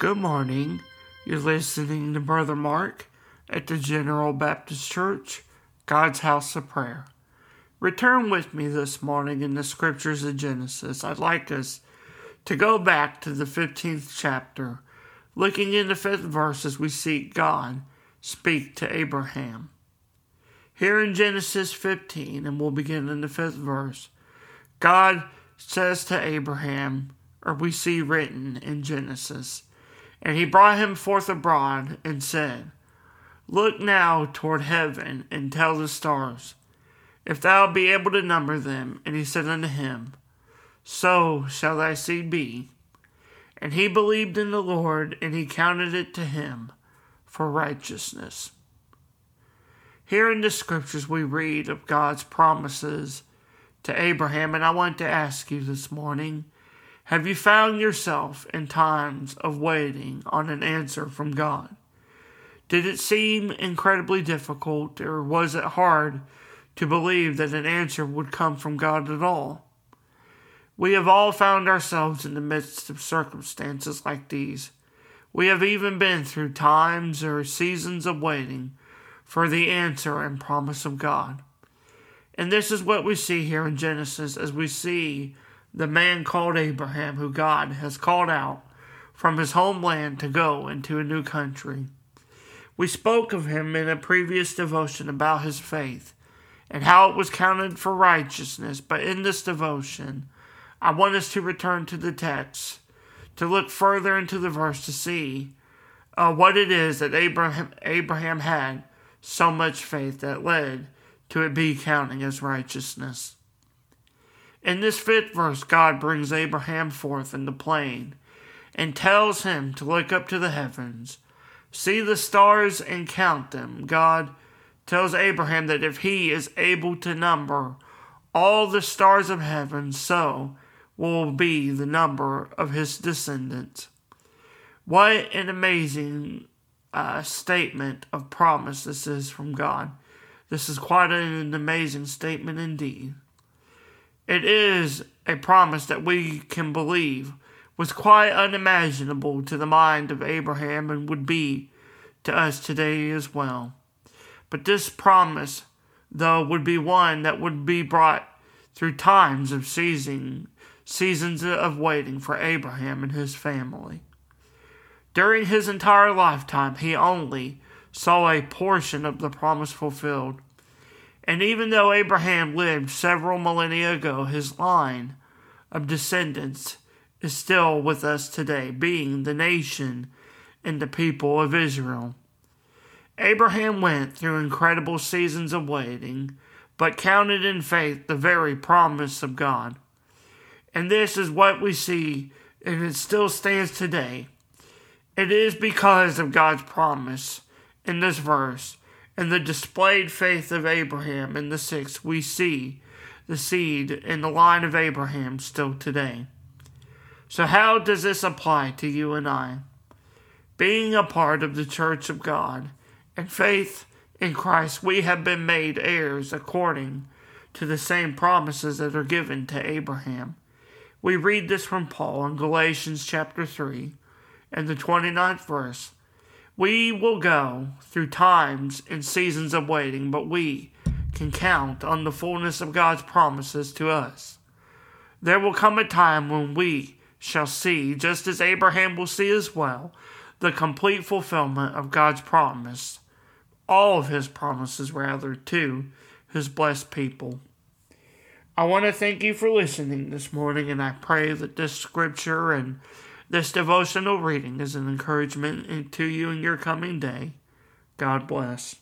Good morning. You're listening to Brother Mark at the General Baptist Church, God's House of Prayer. Return with me this morning in the scriptures of Genesis. I'd like us to go back to the 15th chapter. Looking in the fifth verse as we see God speak to Abraham. Here in Genesis 15, and we'll begin in the fifth verse, God says to Abraham, or we see written in Genesis, and he brought him forth abroad, and said, Look now toward heaven, and tell the stars, if thou be able to number them. And he said unto him, So shall thy seed be. And he believed in the Lord, and he counted it to him for righteousness. Here in the scriptures, we read of God's promises to Abraham, and I want to ask you this morning have you found yourself in times of waiting on an answer from God? Did it seem incredibly difficult, or was it hard to believe that an answer would come from God at all? We have all found ourselves in the midst of circumstances like these. We have even been through times or seasons of waiting for the answer and promise of God. And this is what we see here in Genesis as we see the man called Abraham, who God has called out from his homeland to go into a new country. We spoke of him in a previous devotion about his faith and how it was counted for righteousness, but in this devotion, I want us to return to the text to look further into the verse to see uh, what it is that Abraham, Abraham had so much faith that led to it be counting as righteousness. In this fifth verse, God brings Abraham forth in the plain and tells him to look up to the heavens, see the stars, and count them. God tells Abraham that if he is able to number all the stars of heaven, so will be the number of his descendants. What an amazing uh, statement of promise this is from God. This is quite an amazing statement indeed. It is a promise that we can believe was quite unimaginable to the mind of Abraham and would be to us today as well. But this promise, though, would be one that would be brought through times of seizing, seasons of waiting for Abraham and his family. During his entire lifetime, he only saw a portion of the promise fulfilled. And even though Abraham lived several millennia ago, his line of descendants is still with us today, being the nation and the people of Israel. Abraham went through incredible seasons of waiting, but counted in faith the very promise of God. And this is what we see, and it still stands today. It is because of God's promise in this verse and the displayed faith of Abraham in the sixth, we see the seed in the line of Abraham still today. So, how does this apply to you and I? Being a part of the church of God and faith in Christ, we have been made heirs according to the same promises that are given to Abraham. We read this from Paul in Galatians chapter 3 and the 29th verse. We will go through times and seasons of waiting, but we can count on the fullness of God's promises to us. There will come a time when we shall see, just as Abraham will see as well, the complete fulfillment of God's promise, all of his promises, rather, to his blessed people. I want to thank you for listening this morning, and I pray that this scripture and this devotional reading is an encouragement to you in your coming day. God bless.